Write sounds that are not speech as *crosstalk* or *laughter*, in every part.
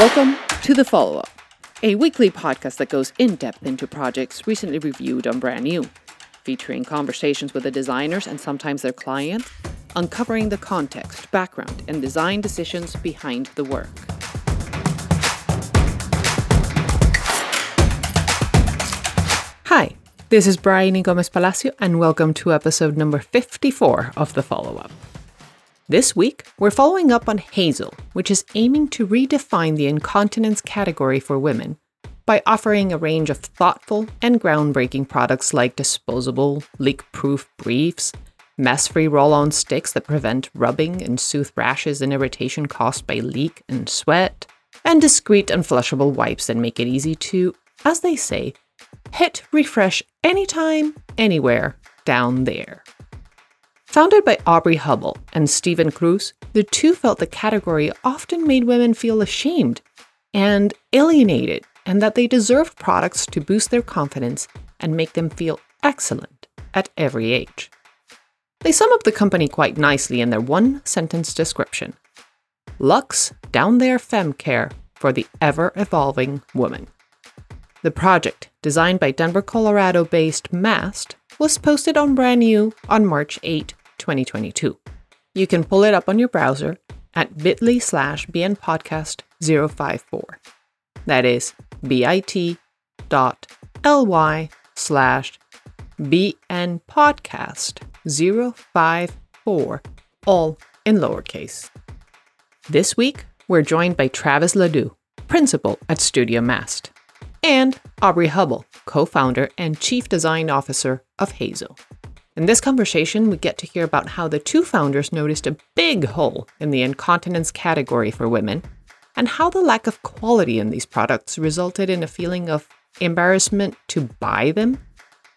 Welcome to The Follow Up, a weekly podcast that goes in depth into projects recently reviewed on Brand New, featuring conversations with the designers and sometimes their clients, uncovering the context, background, and design decisions behind the work. Hi, this is Bryony Gomez Palacio, and welcome to episode number 54 of The Follow Up. This week, we're following up on Hazel, which is aiming to redefine the incontinence category for women by offering a range of thoughtful and groundbreaking products like disposable, leak proof briefs, mess free roll on sticks that prevent rubbing and soothe rashes and irritation caused by leak and sweat, and discreet and flushable wipes that make it easy to, as they say, hit refresh anytime, anywhere down there. Founded by Aubrey Hubbell and Stephen Cruz, the two felt the category often made women feel ashamed and alienated, and that they deserved products to boost their confidence and make them feel excellent at every age. They sum up the company quite nicely in their one sentence description Lux Down There Fem Care for the ever evolving woman. The project, designed by Denver, Colorado based Mast, was posted on Brand New on March 8, 2022. You can pull it up on your browser at bit.ly slash bnpodcast054. That is bit.ly slash bnpodcast054, all in lowercase. This week, we're joined by Travis Ladue, principal at Studio Mast, and Aubrey Hubbell, co founder and chief design officer of Hazel. In this conversation, we get to hear about how the two founders noticed a big hole in the incontinence category for women, and how the lack of quality in these products resulted in a feeling of embarrassment to buy them,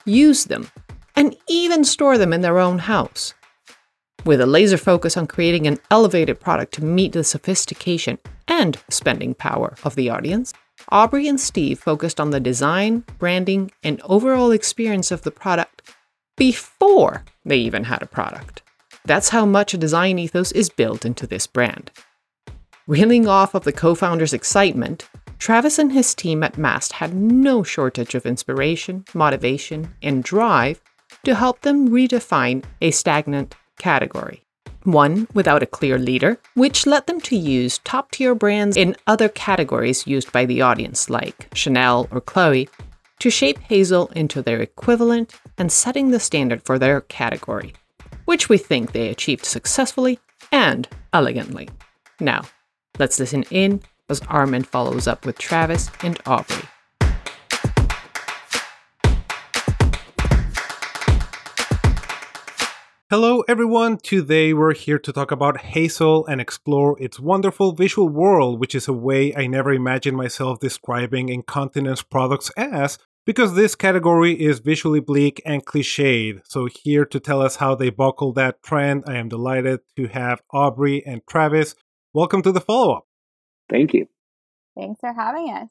use them, and even store them in their own house. With a laser focus on creating an elevated product to meet the sophistication and spending power of the audience, Aubrey and Steve focused on the design, branding, and overall experience of the product before they even had a product. That's how much a design ethos is built into this brand. Reeling off of the co founder's excitement, Travis and his team at Mast had no shortage of inspiration, motivation, and drive to help them redefine a stagnant category. One without a clear leader, which led them to use top tier brands in other categories used by the audience, like Chanel or Chloe, to shape Hazel into their equivalent and setting the standard for their category, which we think they achieved successfully and elegantly. Now, let's listen in as Armin follows up with Travis and Aubrey. Hello everyone, today we're here to talk about Hazel and explore its wonderful visual world, which is a way I never imagined myself describing incontinence products as, because this category is visually bleak and cliched. So, here to tell us how they buckle that trend, I am delighted to have Aubrey and Travis. Welcome to the follow up. Thank you. Thanks for having us.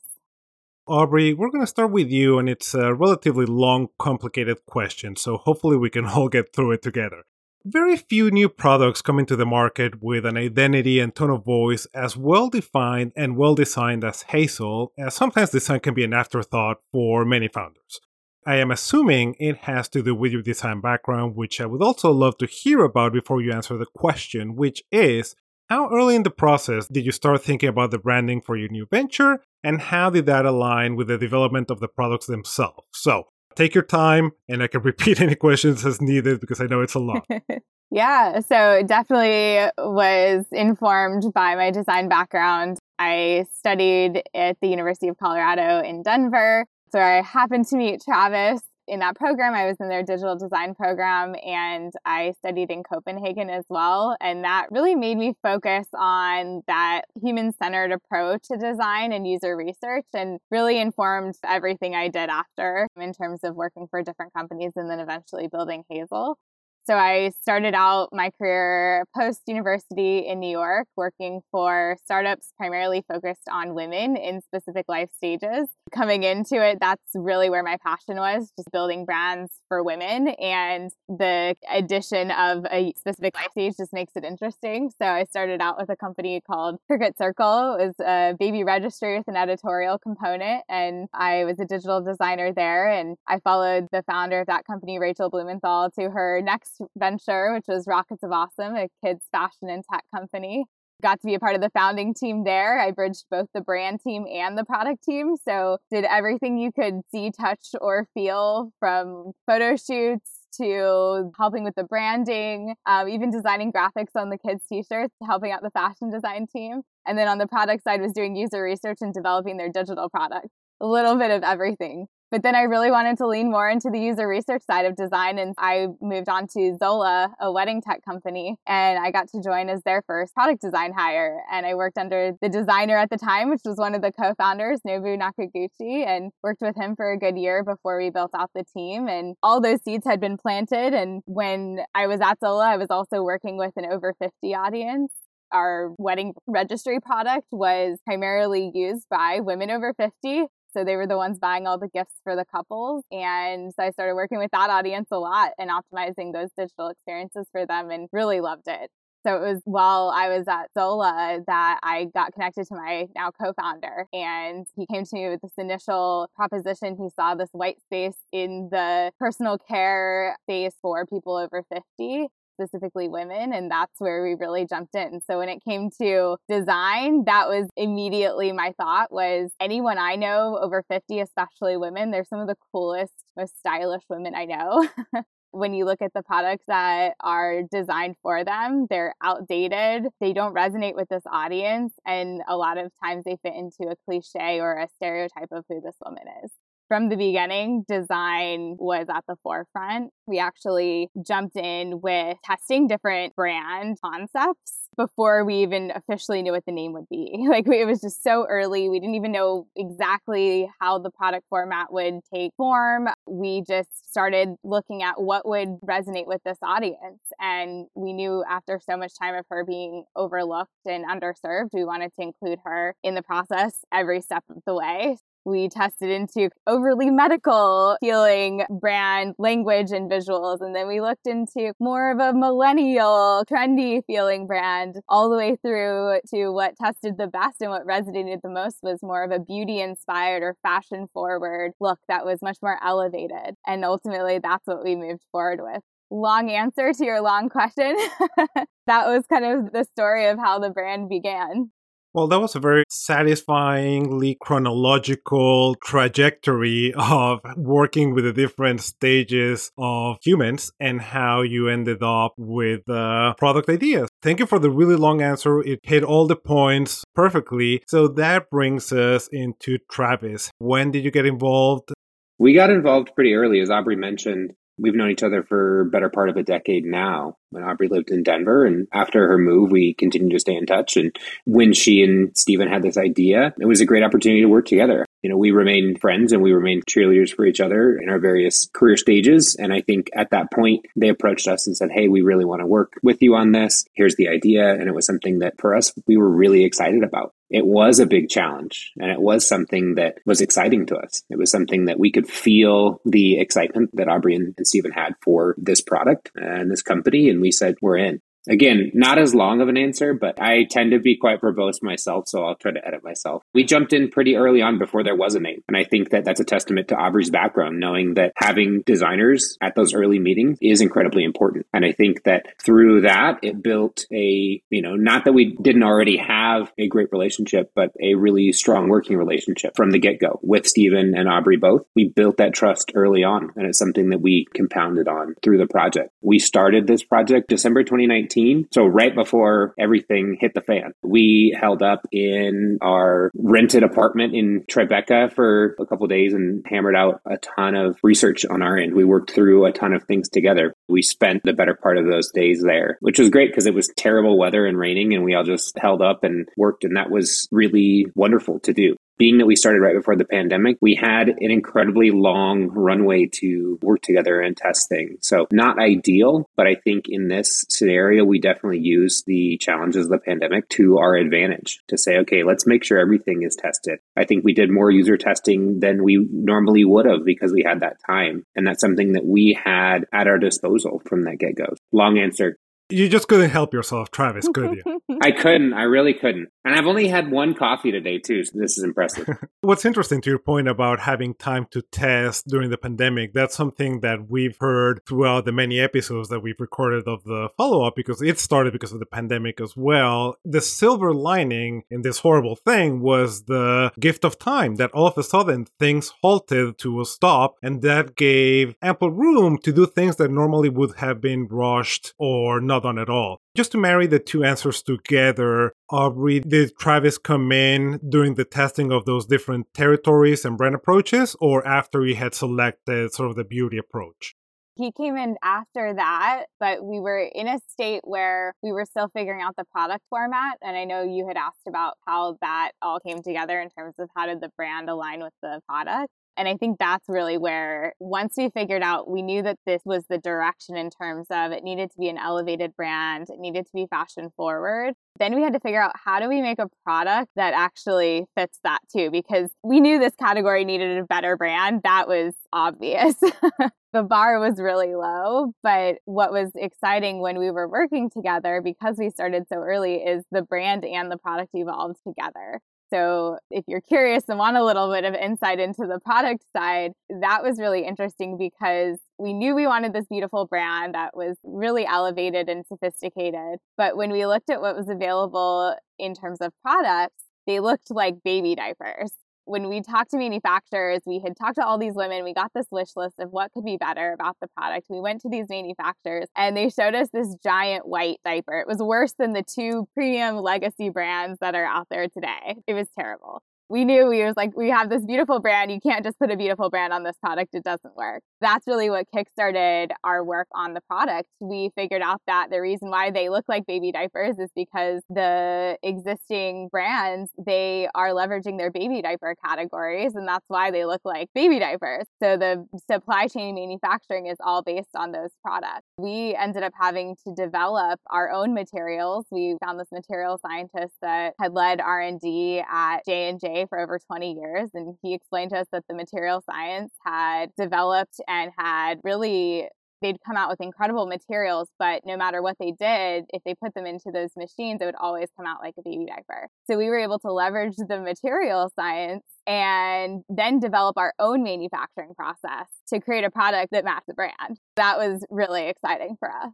Aubrey, we're going to start with you, and it's a relatively long, complicated question, so hopefully we can *laughs* all get through it together very few new products come into the market with an identity and tone of voice as well defined and well designed as Hazel, as sometimes design can be an afterthought for many founders. I am assuming it has to do with your design background, which I would also love to hear about before you answer the question, which is how early in the process did you start thinking about the branding for your new venture, and how did that align with the development of the products themselves? So, Take your time, and I can *laughs* repeat any questions as needed because I know it's a lot. *laughs* yeah, so definitely was informed by my design background. I studied at the University of Colorado in Denver. So I happened to meet Travis in that program. I was in their digital design program and I studied in Copenhagen as well. And that really made me focus on that human centered approach to design and user research and really informed everything I did after in terms of working for different companies and then eventually building Hazel. So I started out my career post university in New York, working for startups primarily focused on women in specific life stages. coming into it, that's really where my passion was just building brands for women. And the addition of a specific life stage just makes it interesting. So I started out with a company called Cricket Circle. It was a baby registry with an editorial component. And I was a digital designer there. And I followed the founder of that company, Rachel Blumenthal, to her next venture, which was Rockets of Awesome, a kids fashion and tech company got to be a part of the founding team there. I bridged both the brand team and the product team. So, did everything you could see, touch, or feel from photo shoots to helping with the branding, um, even designing graphics on the kids' t shirts, helping out the fashion design team. And then on the product side, was doing user research and developing their digital product. A little bit of everything. But then I really wanted to lean more into the user research side of design. And I moved on to Zola, a wedding tech company, and I got to join as their first product design hire. And I worked under the designer at the time, which was one of the co founders, Nobu Nakaguchi, and worked with him for a good year before we built out the team. And all those seeds had been planted. And when I was at Zola, I was also working with an over 50 audience our wedding registry product was primarily used by women over 50 so they were the ones buying all the gifts for the couples. And so I started working with that audience a lot and optimizing those digital experiences for them and really loved it. So it was while I was at Zola that I got connected to my now co founder. And he came to me with this initial proposition. He saw this white space in the personal care space for people over 50 specifically women and that's where we really jumped in so when it came to design that was immediately my thought was anyone i know over 50 especially women they're some of the coolest most stylish women i know *laughs* when you look at the products that are designed for them, they're outdated. They don't resonate with this audience. And a lot of times they fit into a cliche or a stereotype of who this woman is from the beginning, design was at the forefront. We actually jumped in with testing different brand concepts before we even officially knew what the name would be. *laughs* Like it was just so early. We didn't even know exactly how the product format would take form. We just started looking at what would resonate with this audience. And we knew after so much time of her being overlooked and underserved, we wanted to include her in the process every step of the way we tested into overly medical feeling brand language and visuals. And then we looked into more of a millennial, trendy feeling brand, all the way through to what tested the best and what resonated the most was more of a beauty inspired or fashion forward look that was much more elevated. And ultimately, that's what we moved forward with long answer to your long question. *laughs* that was kind of the story of how the brand began. Well, that was a very satisfyingly chronological trajectory of working with the different stages of humans and how you ended up with product ideas. Thank you for the really long answer. It hit all the points perfectly. So that brings us into Travis. When did you get involved? We got involved pretty early, as Aubrey mentioned. We've known each other for better part of a decade now. When Aubrey lived in Denver, and after her move, we continued to stay in touch. And when she and Stephen had this idea, it was a great opportunity to work together. You know, we remained friends and we remained cheerleaders for each other in our various career stages. And I think at that point, they approached us and said, Hey, we really want to work with you on this. Here's the idea. And it was something that for us, we were really excited about it was a big challenge and it was something that was exciting to us. It was something that we could feel the excitement that Aubrey and, Stephen had for this product and this company. And we said, we're in. Again, not as long of an answer, but I tend to be quite verbose myself, so I'll try to edit myself. We jumped in pretty early on before there was a name. And I think that that's a testament to Aubrey's background, knowing that having designers at those early meetings is incredibly important. And I think that through that, it built a, you know, not that we didn't already have a great relationship, but a really strong working relationship from the get go with Stephen and Aubrey both. We built that trust early on, and it's something that we compounded on through the project. We started this project December 2019 2019. So right before everything hit the fan, we held up in our rented apartment in Tribeca for a couple days and hammered out a ton of research on our end. We worked through a ton of things together. We spent the better part of those days there, which was great because it was terrible weather and raining and we all just held up and worked. And that was really wonderful to do. Being that we started right before the pandemic, we had an incredibly long runway to work together and test things. So, not ideal, but I think in this scenario, we definitely use the challenges of the pandemic to our advantage to say, okay, let's make sure everything is tested. I think we did more user testing than we normally would have because we had that time. And that's something that we had at our disposal from that get go. Long answer. You just couldn't help yourself, Travis, could you? *laughs* I couldn't. I really couldn't. And I've only had one coffee today, too. So this is impressive. *laughs* What's interesting to your point about having time to test during the pandemic, that's something that we've heard throughout the many episodes that we've recorded of the follow up because it started because of the pandemic as well. The silver lining in this horrible thing was the gift of time that all of a sudden things halted to a stop and that gave ample room to do things that normally would have been rushed or not done at all. Just to marry the two answers together, Aubrey, did Travis come in during the testing of those different territories and brand approaches, or after he had selected sort of the beauty approach? He came in after that, but we were in a state where we were still figuring out the product format. And I know you had asked about how that all came together in terms of how did the brand align with the product. And I think that's really where, once we figured out, we knew that this was the direction in terms of it needed to be an elevated brand, it needed to be fashion forward. Then we had to figure out how do we make a product that actually fits that too, because we knew this category needed a better brand. That was obvious. *laughs* the bar was really low. But what was exciting when we were working together, because we started so early, is the brand and the product evolved together. So, if you're curious and want a little bit of insight into the product side, that was really interesting because we knew we wanted this beautiful brand that was really elevated and sophisticated. But when we looked at what was available in terms of products, they looked like baby diapers when we talked to manufacturers, we had talked to all these women. We got this wish list of what could be better about the product. We went to these manufacturers and they showed us this giant white diaper. It was worse than the two premium legacy brands that are out there today. It was terrible we knew we was like we have this beautiful brand you can't just put a beautiful brand on this product it doesn't work. That's really what kickstarted our work on the product. We figured out that the reason why they look like baby diapers is because the existing brands they are leveraging their baby diaper categories and that's why they look like baby diapers. So the supply chain manufacturing is all based on those products. We ended up having to develop our own materials. We found this material scientist that had led r&d at j&j for over 20 years. And he explained to us that the material science had developed and had really they'd come out with incredible materials, but no matter what they did, if they put them into those machines, it would always come out like a baby diaper. So we were able to leverage the material science and then develop our own manufacturing process to create a product that matched the brand. That was really exciting for us.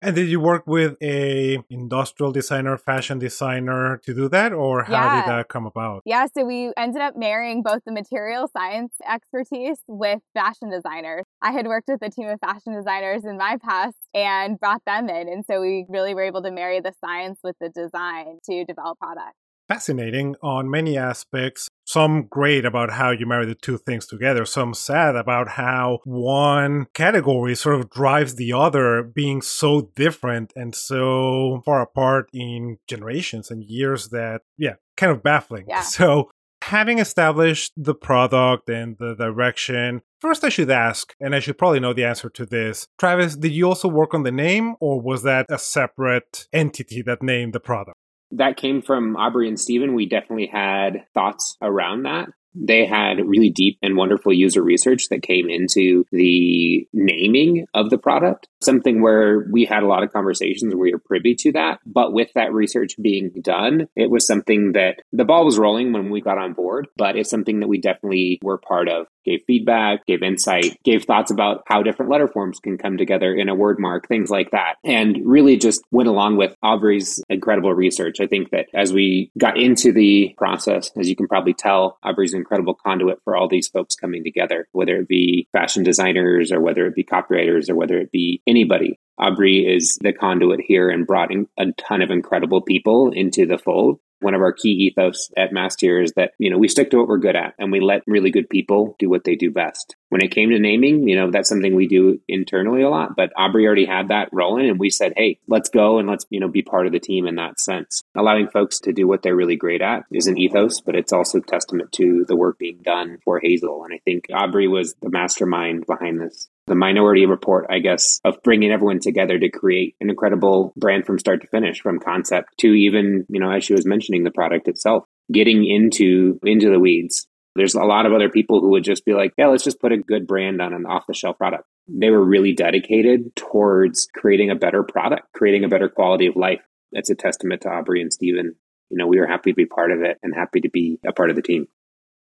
And did you work with a industrial designer, fashion designer to do that, or how yeah. did that come about? Yeah, so we ended up marrying both the material science expertise with fashion designers. I had worked with a team of fashion designers in my past and brought them in, and so we really were able to marry the science with the design to develop products fascinating on many aspects. Some great about how you marry the two things together, some sad about how one category sort of drives the other, being so different and so far apart in generations and years that, yeah, kind of baffling. Yeah. *laughs* So, having established the product and the direction, First, I should ask, and I should probably know the answer to this. Travis, did you also work on the name, or was that a separate entity that named the product? That came from Aubrey and Stephen. We definitely had thoughts around that. They had really deep and wonderful user research that came into the naming of the product, something where we had a lot of conversations where we were privy to that. But with that research being done, it was something that the ball was rolling when we got on board, but it's something that we definitely were part of gave feedback, gave insight, gave thoughts about how different letter forms can come together in a word mark, things like that. And really just went along with Aubrey's incredible research. I think that as we got into the process, as you can probably tell, Aubrey's an incredible conduit for all these folks coming together, whether it be fashion designers or whether it be copywriters or whether it be anybody. Aubrey is the conduit here and brought a ton of incredible people into the fold one of our key ethos at Mast here is that, you know, we stick to what we're good at and we let really good people do what they do best. When it came to naming, you know, that's something we do internally a lot, but Aubrey already had that rolling and we said, hey, let's go and let's, you know, be part of the team in that sense. Allowing folks to do what they're really great at is an ethos, but it's also testament to the work being done for Hazel. And I think Aubrey was the mastermind behind this the minority report, I guess, of bringing everyone together to create an incredible brand from start to finish, from concept to even, you know, as she was mentioning, the product itself, getting into into the weeds. There's a lot of other people who would just be like, yeah, let's just put a good brand on an off the shelf product. They were really dedicated towards creating a better product, creating a better quality of life. That's a testament to Aubrey and Stephen. You know, we were happy to be part of it and happy to be a part of the team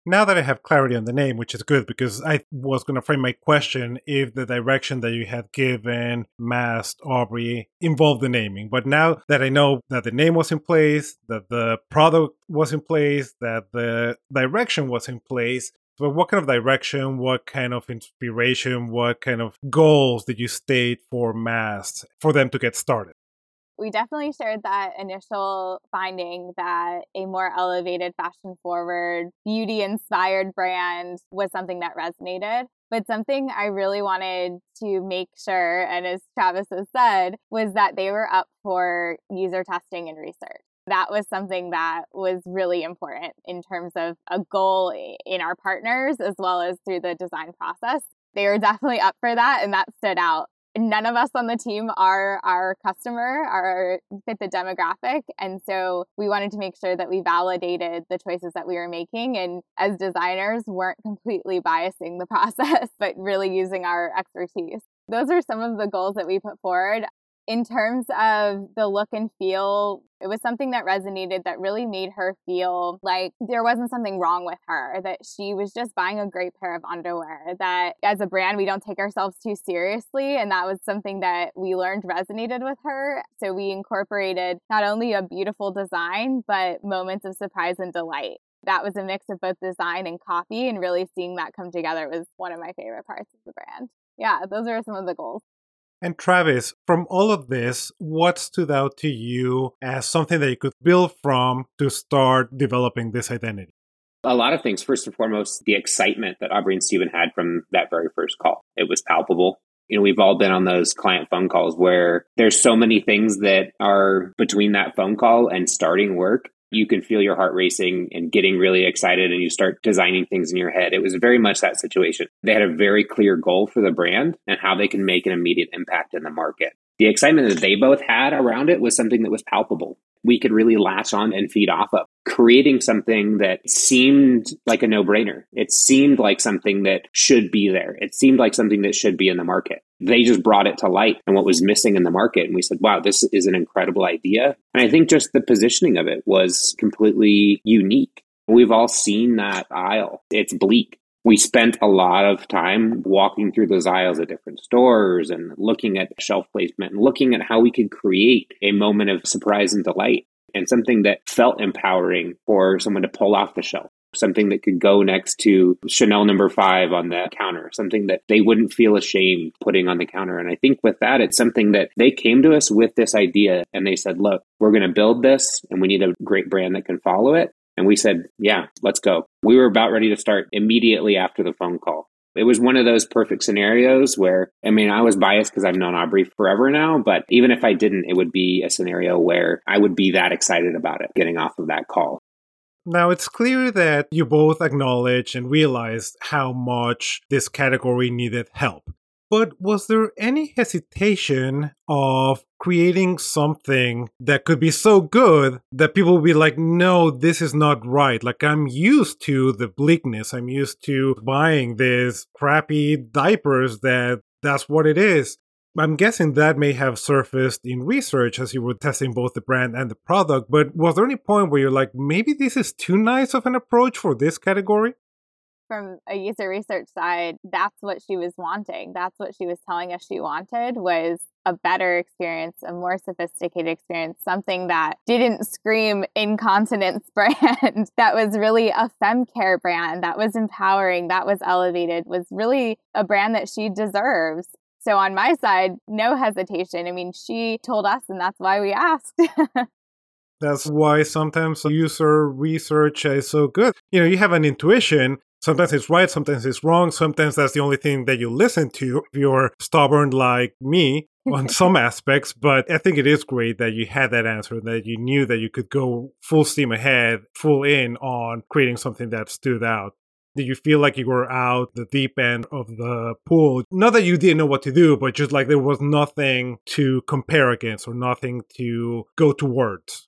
now that I have clarity on the name, which is good because I was going to frame my question if the direction that you had given Mast Aubrey involved the naming. But now that I know that the name was in place, that the product was in place, that the direction was in place, but what kind of direction, what kind of inspiration, what kind of goals did you state for Mast for them to get started? We definitely shared that initial finding that a more elevated, fashion forward, beauty inspired brand was something that resonated. But something I really wanted to make sure, and as Travis has said, was that they were up for user testing and research. That was something that was really important in terms of a goal in our partners as well as through the design process. They were definitely up for that, and that stood out none of us on the team are our customer, are fit the demographic. And so we wanted to make sure that we validated the choices that we were making. And as designers, weren't completely biasing the *laughs* process, but really using our expertise. Those are some of the goals that we put forward in terms of the look and feel, it was something that resonated that really made her feel like there wasn't something wrong with her, that she was just buying a great pair of underwear, that as a brand, we don't take ourselves too seriously. And that was something that we learned resonated with her. So we incorporated not only a beautiful design, but moments of surprise and delight that was a mix of both design and copy and really seeing that come together was one of my favorite parts of the brand yeah those are some of the goals and Travis, from all of this, what stood out to you as something that you could build from to start developing this identity? A lot of things. First and foremost, the excitement that Aubrey and Stephen had from that very first call. It was palpable. You know, we've all been on those client phone calls where there's so many things that are between that phone call and starting work you can feel your heart racing and getting really excited and you start designing things in your head. It was very much that situation. They had a very clear goal for the brand and how they can make an immediate impact in the market. The excitement that they both had around it was something that was palpable we could really latch on and feed off of, creating something that seemed like a no brainer. It seemed like something that should be there. It seemed like something that should be in the market. They just brought it to light and what was missing in the market. And we said, wow, this is an incredible idea. And I think just the positioning of it was completely unique. We've all seen that aisle. It's bleak we spent a lot of time walking through those aisles at different stores and looking at shelf placement and looking at how we could create a moment of surprise and delight and something that felt empowering for someone to pull off the shelf. Something that could go next to Chanel number five on the counter, something that they wouldn't feel ashamed putting on the counter. And I think with that, it's something that they came to us with this idea and they said, look, we're going to build this and we need a great brand that can follow it. And we said, yeah, let's go. We were about ready to start immediately after the phone call. It was one of those perfect scenarios where, I mean, I was biased because I've known Aubrey forever now, but even if I didn't, it would be a scenario where I would be that excited about it getting off of that call. Now, it's clear that you both acknowledged and realized how much this category needed help. But was there any hesitation of creating something that could be so good that people would be like, no, this is not right? Like, I'm used to the bleakness. I'm used to buying these crappy diapers that that's what it is. I'm guessing that may have surfaced in research as you were testing both the brand and the product, but was there any point where you're like, maybe this is too nice of an approach for this category? From a user research side, that's what she was wanting. That's what she was telling us she wanted was a better experience, a more sophisticated experience, something that didn't scream incontinence *laughs* brand, that was really a fem care brand, that was empowering, that was elevated, was really a brand that she deserves. So on my side, no hesitation. I mean, she told us, and that's why we asked. *laughs* that's why sometimes user research is so good. You know, you have an intuition. Sometimes it's right, sometimes it's wrong. Sometimes that's the only thing that you listen to if you're stubborn like me on *laughs* some aspects. But I think it is great that you had that answer, that you knew that you could go full steam ahead, full in on creating something that stood out. Did you feel like you were out the deep end of the pool? Not that you didn't know what to do, but just like there was nothing to compare against or nothing to go towards.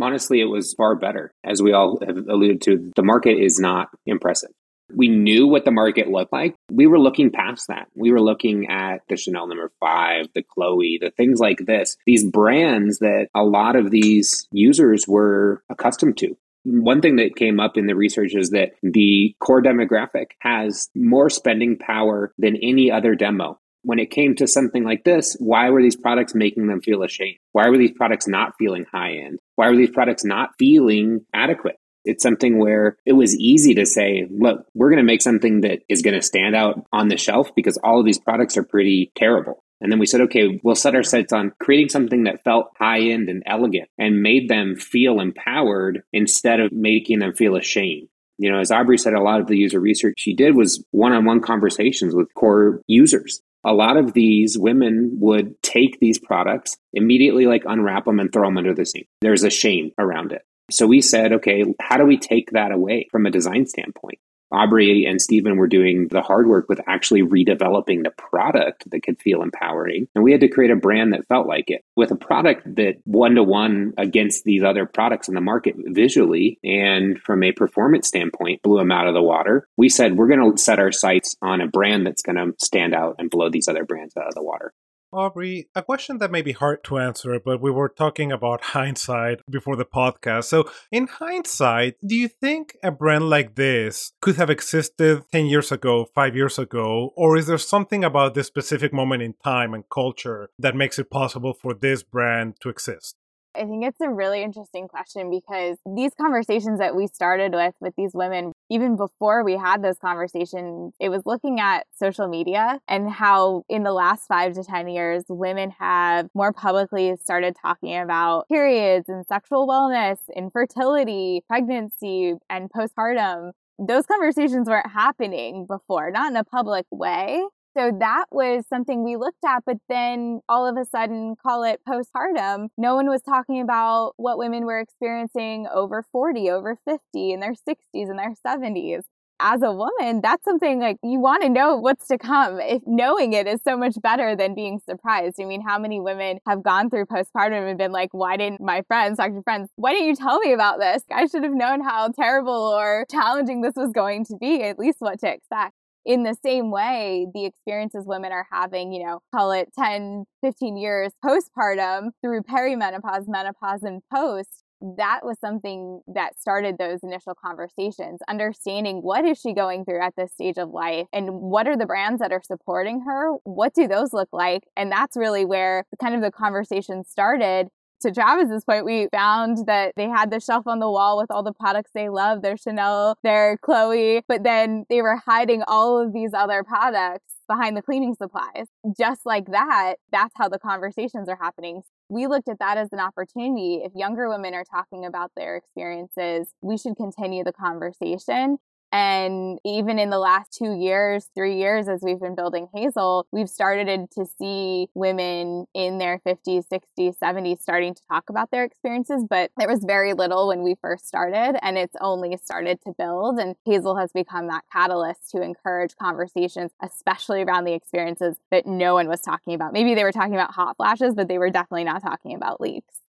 Honestly, it was far better. As we all have alluded to, the market is not impressive. We knew what the market looked like. We were looking past that. We were looking at the Chanel number five, the Chloe, the things like this, these brands that a lot of these users were accustomed to. One thing that came up in the research is that the core demographic has more spending power than any other demo. When it came to something like this, why were these products making them feel ashamed? Why were these products not feeling high end? Why were these products not feeling adequate? It's something where it was easy to say, look, we're going to make something that is going to stand out on the shelf because all of these products are pretty terrible. And then we said, okay, we'll set our sights on creating something that felt high end and elegant and made them feel empowered instead of making them feel ashamed. You know, as Aubrey said, a lot of the user research she did was one on one conversations with core users. A lot of these women would take these products, immediately like unwrap them and throw them under the sink. There's a shame around it. So we said, okay, how do we take that away from a design standpoint? Aubrey and Stephen were doing the hard work with actually redeveloping the product that could feel empowering. And we had to create a brand that felt like it with a product that one to one against these other products in the market visually and from a performance standpoint blew them out of the water. We said, we're going to set our sights on a brand that's going to stand out and blow these other brands out of the water. Aubrey, a question that may be hard to answer, but we were talking about *laughs* hindsight before the podcast. So, in hindsight, do you think a brand like this could have existed 10 years ago, five years ago? Or is there something about this specific moment in time and culture that makes it possible for this brand to exist? I think it's a really interesting question because these conversations that we started with with these women, even before we had those conversations, it was looking at social media and how in the last five to 10 years, women have more publicly started talking about periods and sexual wellness, infertility, pregnancy, and postpartum those conversations weren't happening before, not in a public way. So that was something we looked at, but then all of a sudden, call it postpartum, no one was talking about what women were experiencing over 40, over 50, in their 60s and their 70s. As a woman, that's something like you want to know what's to come. If knowing it is so much better than being surprised. I mean, how many women have gone through postpartum and been like, why didn't my friends, talk to friends, why didn't you tell me about this? I should have known how terrible or challenging this was going to be, at least what to expect in the same way, the experiences women are having, you know, call it 10, 15 years postpartum through perimenopause, menopause, and post, that was something that started those initial conversations understanding what is she going through at this stage of life and what are the brands that are supporting her? What do those look like? And that's really where kind of the conversation started to Travis's point, we found that they had the shelf on the wall with all the products they love, their Chanel, their Chloe, but then they were hiding all of these other products behind the cleaning supplies. Just like that, that's how the conversations are happening. We looked at that as an opportunity. If younger women are talking about their experiences, we should continue the conversation and even in the last two years, three years, as we've been building Hazel, we've started to see women in their 50s, 60s, 70s starting to talk about their experiences. But there was very little when we first started, and it's only started to build. And Hazel has become that catalyst to encourage conversations, especially around the experiences that no one was talking about. Maybe they were talking about hot flashes, but they were definitely not talking about leaks.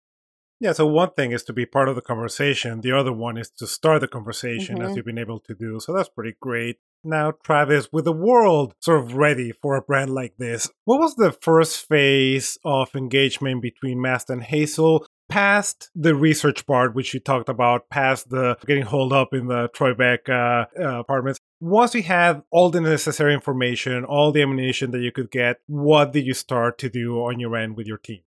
Yeah, so one thing is to be part of the conversation. The other one is to start the conversation mm-hmm. as you've been able to do. So that's pretty great. Now, Travis, with the world sort of ready for a brand like this, what was the first phase of engagement between Mast and Hazel? Past the research part, which you talked about, past the getting holed up in the Tribeca uh, apartments, once you had all the necessary information, all the ammunition that you could get, what did you start to do on your end with your team?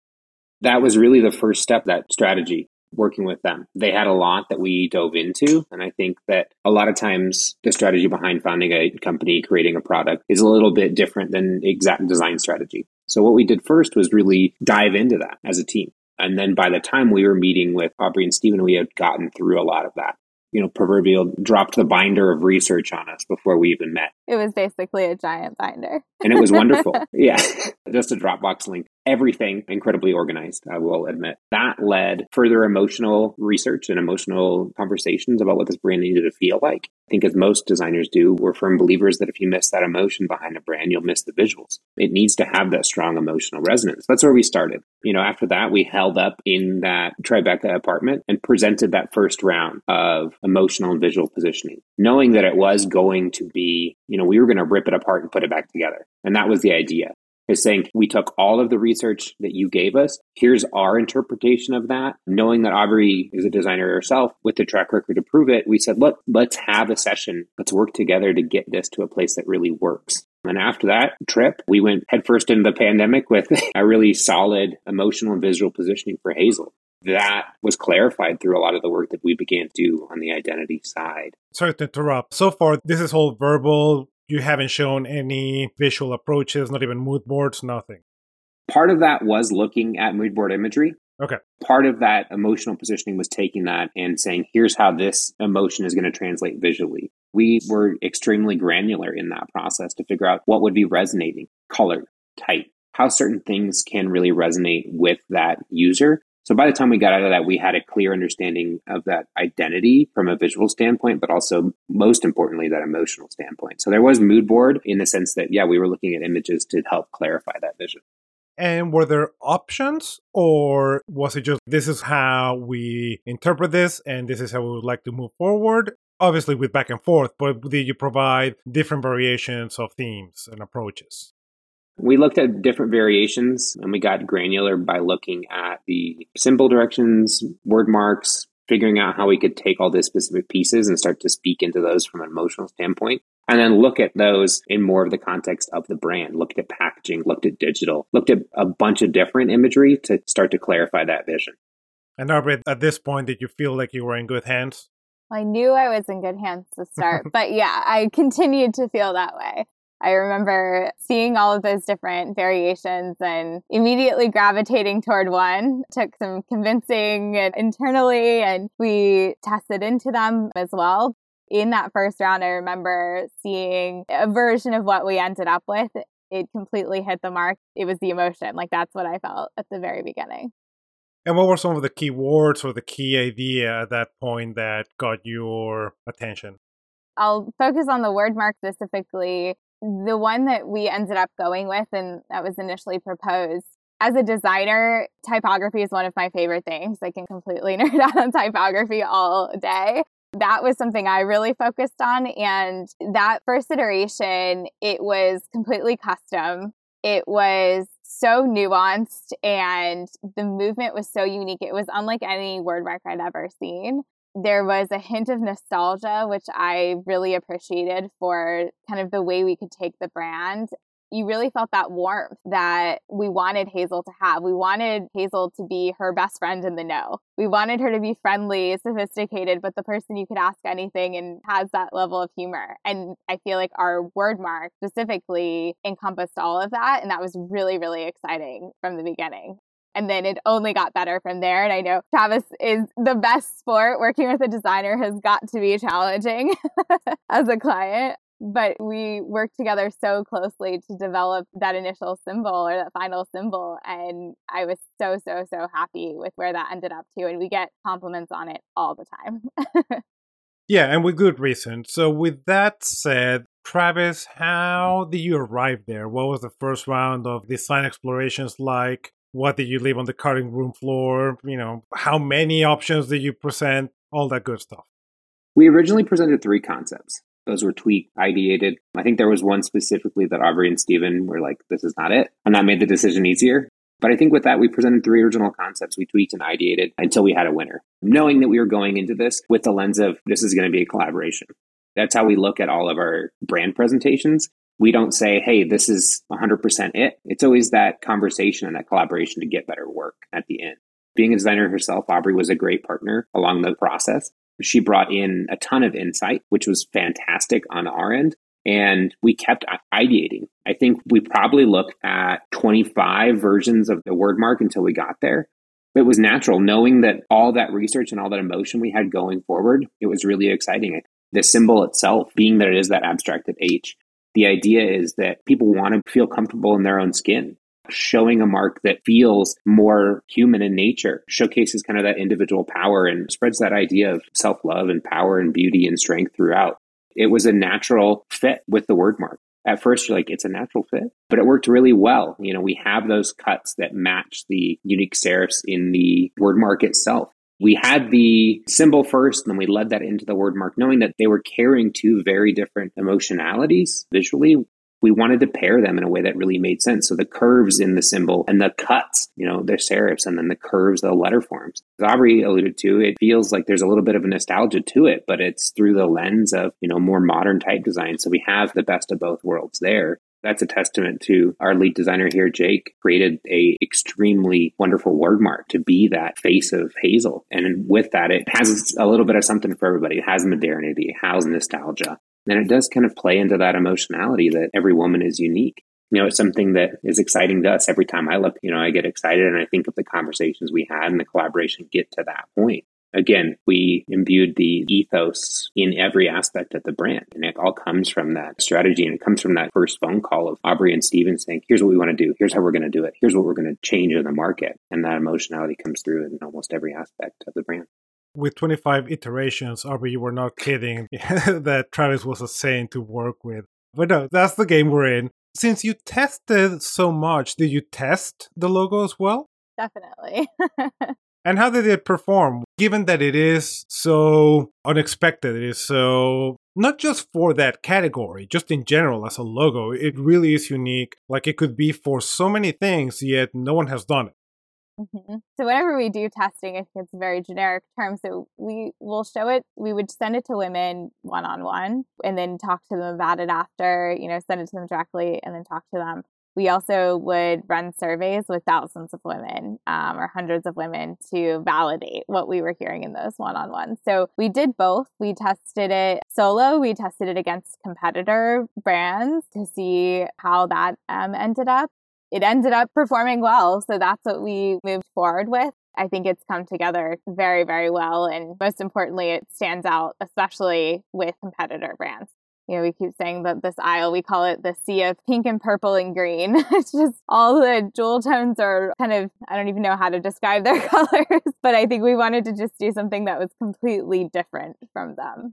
That was really the first step, that strategy. working with them. They had a lot that we dove into. And I think that a lot of times the strategy behind founding a company, creating a product is a little bit different than exact design strategy. So what we did first was really dive into that as a team. And then by the time we were meeting with Aubrey and Stephen, we had gotten through a lot of that you know, proverbial dropped the binder of research on us before we even met. It was basically a giant binder. and it was wonderful. *laughs* yeah. *laughs* Just a Dropbox link everything incredibly organized, I will admit. That led further emotional research and emotional conversations about what this brand needed to feel like. I think as most designers do, we're firm believers that if you miss that emotion behind a brand, you'll miss the visuals. It needs to have that strong emotional resonance. That's where we started. You know, after that, we held up in that Tribeca apartment and presented that first round of emotional and visual positioning, knowing that it was going to be, you know, we were going to rip it apart and put it back together. And that was the idea is saying we took all of the research that you gave us. Here's our interpretation of that. Knowing that Aubrey is a designer herself with the track record to prove it, we said, look, let's have a session. Let's work together to get this to a place that really works. And after that trip, we went headfirst into the pandemic with *laughs* a really solid emotional and visual positioning for Hazel. That was clarified through a lot of the work that we began to do on the identity side. Sorry to interrupt. So far, this is all verbal you haven't shown any visual approaches, not even mood boards, nothing. Part of that was looking at mood board imagery. Okay. Part of that emotional positioning was taking that and saying, here's how this emotion is going to translate visually. We were extremely granular in that process to figure out what would be resonating, color, type, how certain things can really resonate with that user so by the time we got out of that, we had a clear understanding of that identity from a visual standpoint, but also most importantly, that emotional standpoint. So there was mood board in the sense that, yeah, we were looking at images to help clarify that vision. And were there options, or was it just this is how we interpret this and this is how we would like to move forward? Obviously, with back and forth, but did you provide different variations of themes and approaches? We looked at different variations and we got granular by looking at the symbol directions, word marks, figuring out how we could take all these specific pieces and start to speak into those from an emotional standpoint. And then look at those in more of the context of the brand. Looked at packaging, looked at digital, looked at a bunch of different imagery to start to clarify that vision. And Aubrey, at this point, did you feel like you were in good hands? I knew I was in good hands to start, *laughs* but yeah, I continued to feel that way. I remember seeing all of those different variations and immediately gravitating toward one. Took some convincing internally and we tested into them as well. In that first round, I remember seeing a version of what we ended up with. It completely hit the mark. It was the emotion. Like that's what I felt at the very beginning. And what were some of the key words or the key idea at that point that got your attention? I'll focus on the word mark specifically the one that we ended up going with and that was initially proposed as a designer, typography is one of my favorite things. I can completely *laughs* nerd out on typography all day. That was something I really focused on. And that first iteration, it was completely custom. It was so nuanced and the movement was so unique. It was unlike any word mark I'd ever seen there was a hint of nostalgia, which I really appreciated for kind of the way we could take the brand. You really felt that warmth that we wanted Hazel to have. We wanted Hazel to be her best friend in the know. We wanted her to be friendly, sophisticated, but the person you could ask anything and has that level of humor. And I feel like our word mark specifically encompassed all of that. And that was really, really exciting from the beginning. And then it only got better from there. And I know Travis is the best sport. Working with a designer has got to be challenging *laughs* as a client. But we worked together so closely to develop that initial symbol or that final symbol. And I was so, so, so happy with where that ended up to. And we get compliments on it all the time. *laughs* yeah, and with good reason. So, with that said, Travis, how did you arrive there? What was the first round of design explorations like? What did you leave on the cutting room floor you know how many options did you present all that good stuff? We originally presented three concepts. Those were tweaked ideated. I think there was one specifically that aubrey and Stephen were like this is not it. And that made the decision easier. But I think with that, we presented three original concepts. We tweaked and ideated until we had a winner, knowing that we were going into this with the lens of this is going to be a collaboration. That's how we look at all of our brand presentations we don't say, hey, this is 100% it. It's always that conversation and that collaboration to get better work at the end. Being a designer herself, Aubrey was a great partner along the process. She brought in a ton of insight, which was fantastic on our end. And we kept ideating. I think we probably looked at 25 versions of the word mark until we got there. It was natural knowing that all that research and all that emotion we had going forward, it was really exciting. The symbol itself, being that it is that abstracted H, the idea is that people want to feel comfortable in their own skin. Showing a mark that feels more human in nature showcases kind of that individual power and spreads that idea of self love and power and beauty and strength throughout. It was a natural fit with the word mark. At first, you're like, it's a natural fit, but it worked really well. You know, we have those cuts that match the unique serifs in the word mark itself. We had the symbol first, and then we led that into the word mark, knowing that they were carrying two very different emotionalities visually. We wanted to pair them in a way that really made sense. So the curves in the symbol and the cuts, you know, they're serifs, and then the curves, the letter forms. As Aubrey alluded to, it feels like there's a little bit of a nostalgia to it, but it's through the lens of, you know, more modern type design. So we have the best of both worlds there. That's a testament to our lead designer here, Jake, created a extremely wonderful word mark to be that face of Hazel. And with that, it has a little bit of something for everybody. It has modernity, it has nostalgia. And it does kind of play into that emotionality that every woman is unique. You know, it's something that is exciting to us every time I look, you know, I get excited and I think of the conversations we had and the collaboration get to that point again, we imbued the ethos in every aspect of the brand. And it all comes from that strategy. And it comes from that first phone call of Aubrey and Stephen saying, here's what we want to do. Here's how we're going to do it. Here's what we're going to change in the market. And that emotionality comes through in almost every aspect of the brand. With 25 iterations, Aubrey, you were not kidding *laughs* that Travis was a saint to work with. But no, that's the game we're in. Since you tested so much, did you test the logo as well? Definitely. *laughs* And how did it perform? Given that it is so unexpected, it is so not just for that category, just in general as a logo, it really is unique. Like it could be for so many things, yet no one has done it. Mm-hmm. So whenever we do testing, I think it's a very generic term. So we will show it. We would send it to women one on one, and then talk to them about it after. You know, send it to them directly, and then talk to them we also would run surveys with thousands of women um, or hundreds of women to validate what we were hearing in those one on ones. So we did both. We tested it solo, we tested it against competitor brands to see how that um, ended up. It ended up performing well. So that's what we moved forward with. I think it's come together very, very well. And most importantly, it stands out, especially with competitor brands you know, we keep saying that this aisle, we call it the sea of pink and purple and green. *laughs* it's just all the jewel tones are kind of, I don't even know how to describe their *laughs* colors, but I think we wanted to just do something that was completely different from them.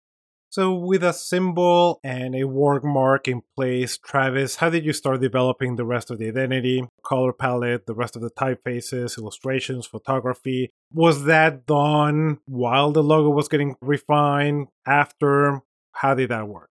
So, with a symbol and a word mark in place, Travis, how did you start developing the rest of the identity, color palette, the rest of the typefaces, illustrations, photography? Was that done while the logo was getting refined? After? How did that work?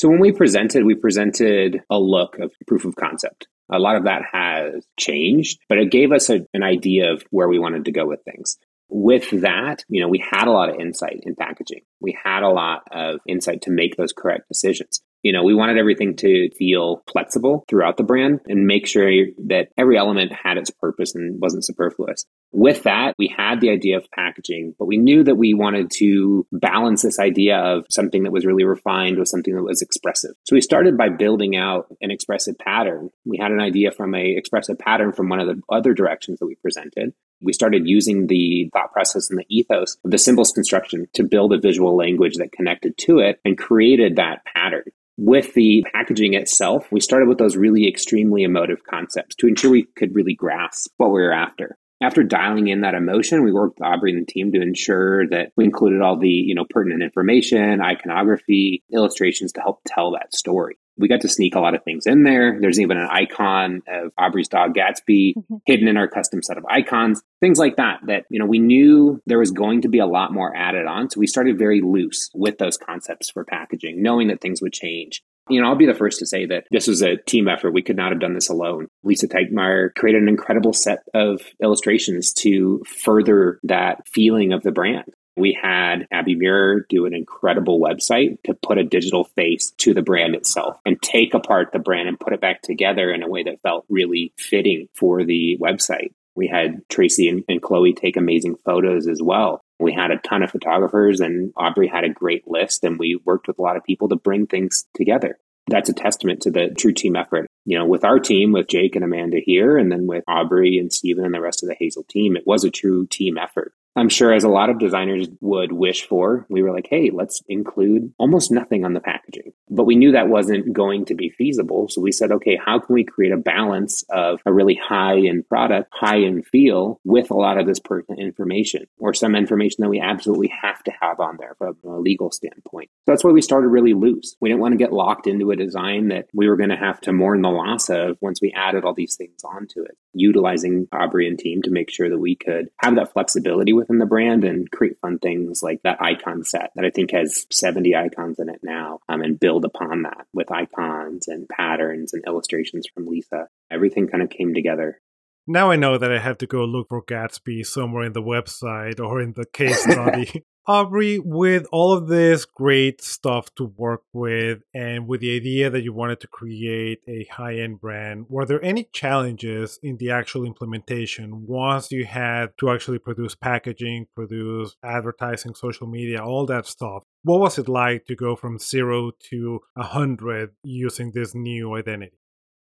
So when we presented, we presented a look of proof of concept. A lot of that has changed, but it gave us a, an idea of where we wanted to go with things. With that, you know, we had a lot of insight in packaging. We had a lot of insight to make those correct decisions. You know, we wanted everything to feel flexible throughout the brand and make sure that every element had its purpose and wasn't superfluous. With that, we had the idea of packaging, but we knew that we wanted to balance this idea of something that was really refined with something that was expressive. So we started by building out an expressive pattern. We had an idea from a expressive pattern from one of the other directions that we presented. We started using the thought process and the ethos of the symbols construction to build a visual language that connected to it and created that pattern with the packaging itself, we started with those really extremely emotive concepts to ensure we could really grasp what we were after. After dialing in that emotion, we worked with Aubrey and the team to ensure that we included all the, you know, pertinent information, iconography, illustrations to help tell that story we got to sneak a lot of things in there. There's even an icon of Aubrey's dog Gatsby mm-hmm. hidden in our custom set of icons, things like that. That, you know, we knew there was going to be a lot more added on. So we started very loose with those concepts for packaging, knowing that things would change. You know, I'll be the first to say that this was a team effort. We could not have done this alone. Lisa Teigmeyer created an incredible set of illustrations to further that feeling of the brand. We had Abby Mirror do an incredible website to put a digital face to the brand itself and take apart the brand and put it back together in a way that felt really fitting for the website. We had Tracy and, and Chloe take amazing photos as well. We had a ton of photographers, and Aubrey had a great list, and we worked with a lot of people to bring things together that's a testament to the true team effort. You know, with our team, with Jake and Amanda here, and then with Aubrey and Stephen and the rest of the Hazel team, it was a true team effort. I'm sure as a lot of designers would wish for, we were like, hey, let's include almost nothing on the packaging. But we knew that wasn't going to be feasible. So we said, okay, how can we create a balance of a really high end product, high end feel with a lot of this pertinent information or some information that we absolutely have to have on there from a legal standpoint. So that's why we started really loose. We didn't want to get locked into a design that we were going to have to mourn the loss of once we added all these things onto it, utilizing Aubrey and team to make sure that we could have that flexibility within the brand and create fun things like that icon set that I think has 70 icons in it now um, and build upon that with icons and patterns and illustrations from Lisa. Everything kind of came together. Now I know that I have to go look for Gatsby somewhere in the website or in the case study. *laughs* Aubrey, with all of this great stuff to work with and with the idea that you wanted to create a high end brand, were there any challenges in the actual implementation once you had to actually produce packaging, produce advertising, social media, all that stuff? What was it like to go from zero to a hundred using this new identity?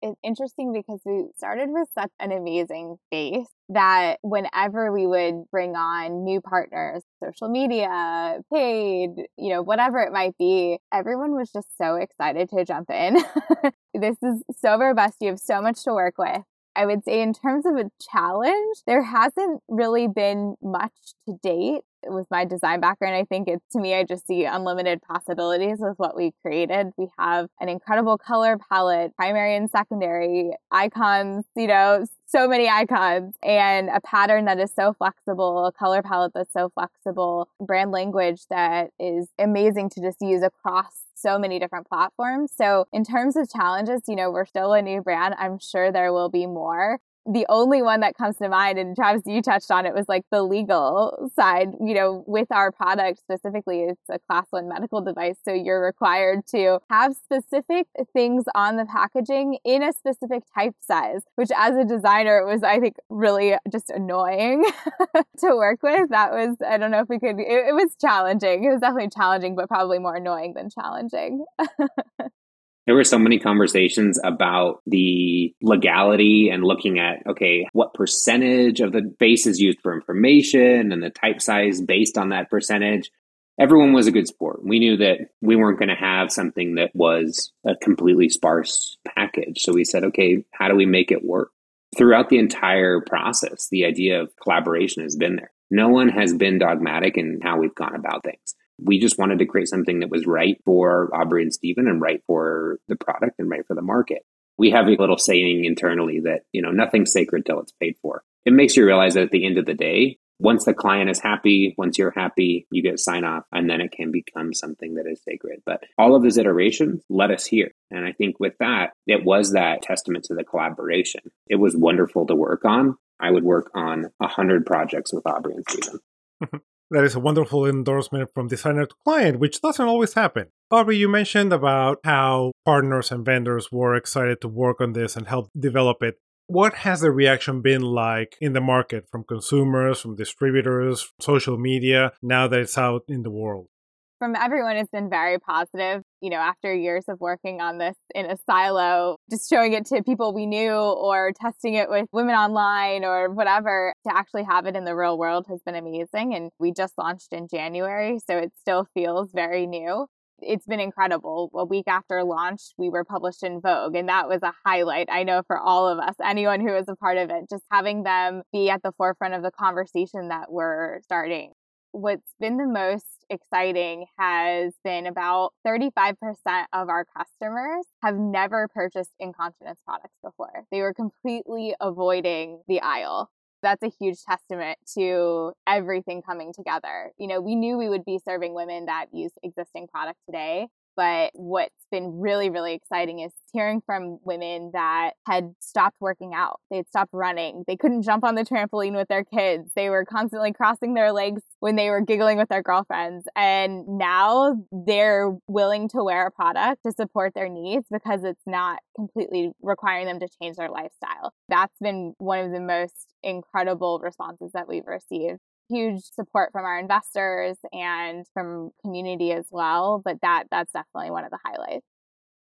It's interesting because we started with such an amazing base that whenever we would bring on new partners, social media, paid, you know, whatever it might be, everyone was just so excited to jump in. *laughs* this is so robust. You have so much to work with. I would say, in terms of a challenge, there hasn't really been much to date with my design background, I think it's to me, I just see unlimited possibilities with what we created. We have an incredible color palette, primary and secondary icons, you know, so many icons and a pattern that is so flexible, a color palette that's so flexible, brand language that is amazing to just use across so many different platforms. So, in terms of challenges, you know, we're still a new brand. I'm sure there will be more the only one that comes to mind, and Travis, you touched on it, was like the legal side. You know, with our product specifically, it's a class one medical device. So you're required to have specific things on the packaging in a specific type size, which as a designer, it was, I think, really just annoying *laughs* to work with. That was, I don't know if we could, it, it was challenging. It was definitely challenging, but probably more annoying than challenging. *laughs* there were so many conversations about the legality and looking at okay what percentage of the base is used for information and the type size based on that percentage. Everyone was a good sport. We knew that we weren't going to have something that was a completely sparse package. So we said okay how do we make it work? Throughout the entire process the idea of collaboration has been there. No one has been dogmatic in how we've gone about things we just wanted to create something that was right for Aubrey and Stephen and right for the product and right for the market. We have a little saying internally that, you know, nothing's sacred till it's paid for. It makes you realize that at the end of the day, once the client is happy, once you're happy, you get sign off, and then it can become something that is sacred. But all of those iterations led us here. And I think with that, it was that testament to the collaboration. It was wonderful to work on. I would work on a hundred projects with Aubrey and Stephen. *laughs* That is a wonderful endorsement from designer to client, which doesn't always happen. Aubrey, you mentioned about how partners and vendors were excited to work on this and help develop it. What has the reaction been like in the market from consumers, from distributors, social media, now that it's out in the world? From everyone has been very positive. You know, after years of working on this in a silo, just showing it to people we knew or testing it with women online or whatever, to actually have it in the real world has been amazing. And we just launched in January, so it still feels very new. It's been incredible. A week after launch, we were published in Vogue, and that was a highlight, I know, for all of us, anyone who was a part of it, just having them be at the forefront of the conversation that we're starting what's been the most exciting has been about 35% of our customers have never purchased incontinence products before. They were completely avoiding the aisle. That's a huge testament to everything coming together. You know, we knew we would be serving women that use existing products today, But what's been really, really exciting is hearing from women that had stopped working out. They had stopped running. They couldn't jump on the trampoline with their kids. They were constantly crossing their legs when they were giggling with their girlfriends. And now they're willing to wear a product to support their needs because it's not completely requiring them to change their lifestyle. That's been one of the most incredible responses that we've received huge support from our investors and from community as well but that that's definitely one of the highlights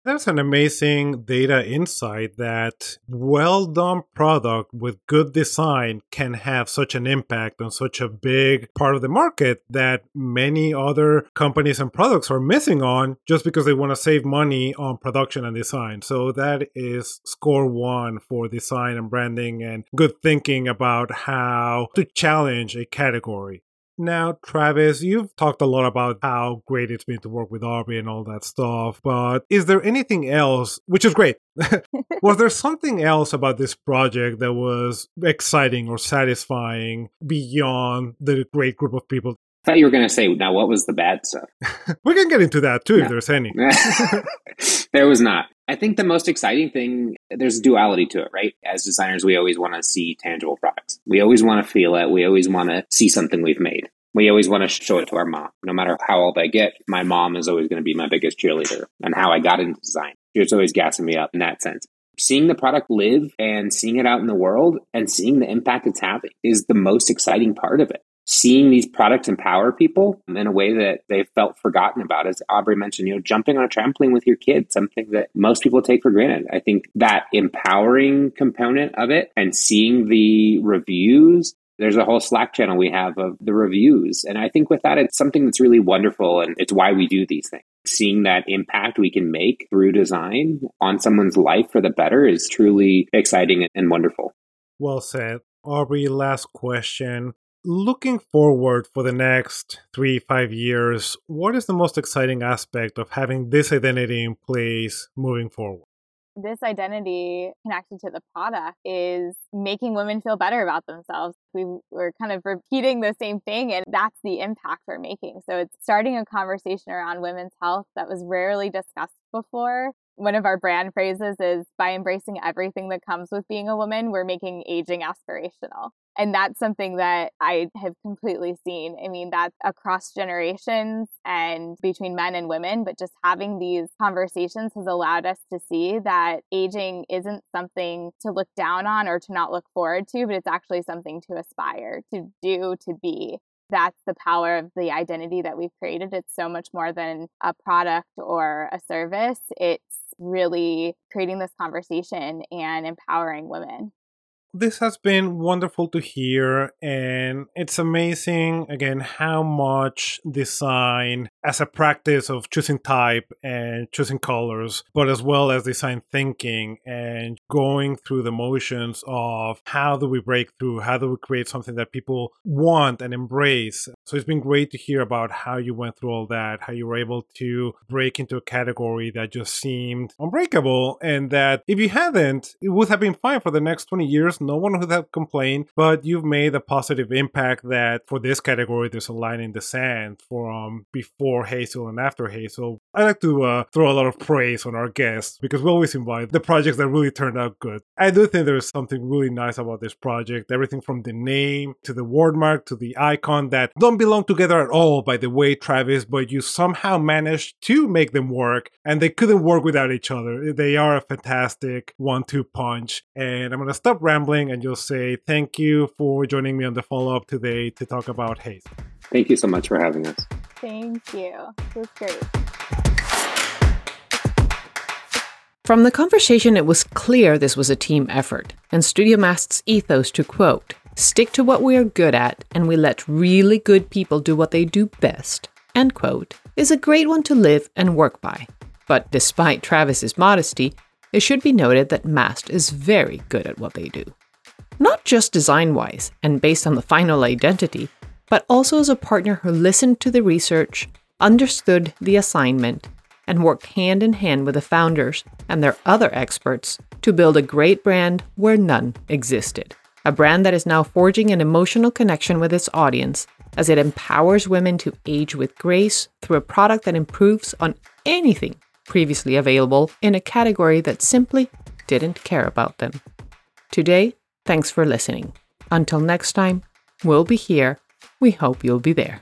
that's an amazing data insight that well done product with good design can have such an impact on such a big part of the market that many other companies and products are missing on just because they want to save money on production and design. So that is score one for design and branding and good thinking about how to challenge a category. Now, Travis, you've talked a lot about how great it's been to work with Aubrey and all that stuff, but is there anything else, which is great? *laughs* was there something else about this project that was exciting or satisfying beyond the great group of people? I thought you were going to say, now what was the bad stuff? *laughs* we can get into that too, no. if there's any. *laughs* there was not. I think the most exciting thing, there's duality to it, right? As designers, we always want to see tangible products. We always want to feel it. We always want to see something we've made. We always want to show it to our mom. No matter how old I get, my mom is always going to be my biggest cheerleader and how I got into design. She was always gassing me up in that sense. Seeing the product live and seeing it out in the world and seeing the impact it's having is the most exciting part of it seeing these products empower people in a way that they felt forgotten about. As Aubrey mentioned, you know, jumping on a trampoline with your kids, something that most people take for granted. I think that empowering component of it and seeing the reviews there's a whole Slack channel we have of the reviews. And I think with that, it's something that's really wonderful. And it's why we do these things. Seeing that impact we can make through design on someone's life for the better is truly exciting and wonderful. Well said. Aubrey, last question looking forward for the next three, five years, what is the most exciting aspect of having this identity in place moving forward? This identity connected to the product is making women feel better about themselves. We were kind of repeating the same thing, and that's the impact we're making. So it's starting a conversation around women's health that was rarely discussed before one of our brand phrases is by embracing everything that comes with being a woman, we're making aging aspirational. And that's something that I have completely seen. I mean, that's across generations and between men and women, but just having these conversations has allowed us to see that aging isn't something to look down on or to not look forward to, but it's actually something to aspire to do, to be that's the power of the identity that we've created. It's so much more than a product or a service. It's really creating this conversation and empowering women this has been wonderful to hear and it's amazing again how much design as a practice of choosing type and choosing colors but as well as design thinking and going through the motions of how do we break through how do we create something that people want and embrace. So it's been great to hear about how you went through all that how you were able to break into a category that just seemed unbreakable and that if you hadn't it would have been fine for the next 20 years no one would have complained, but you've made a positive impact that for this category, there's a line in the sand from before Hazel and after Hazel. I like to uh, throw a lot of praise on our guests because we always invite the projects that really turned out good. I do think there's something really nice about this project. Everything from the name to the wordmark to the icon that don't belong together at all, by the way, Travis, but you somehow managed to make them work and they couldn't work without each other. They are a fantastic one two punch. And I'm going to stop rambling and just say thank you for joining me on the follow up today to talk about Haze. Thank you so much for having us. Thank you. It was great. From the conversation, it was clear this was a team effort, and Studio Mast's ethos to quote, stick to what we are good at and we let really good people do what they do best, end quote, is a great one to live and work by. But despite Travis's modesty, it should be noted that Mast is very good at what they do not just design wise and based on the final identity, but also as a partner who listened to the research, understood the assignment, and worked hand in hand with the founders and their other experts to build a great brand where none existed. A brand that is now forging an emotional connection with its audience as it empowers women to age with grace through a product that improves on anything previously available in a category that simply didn't care about them. Today, thanks for listening. Until next time, we'll be here. We hope you'll be there.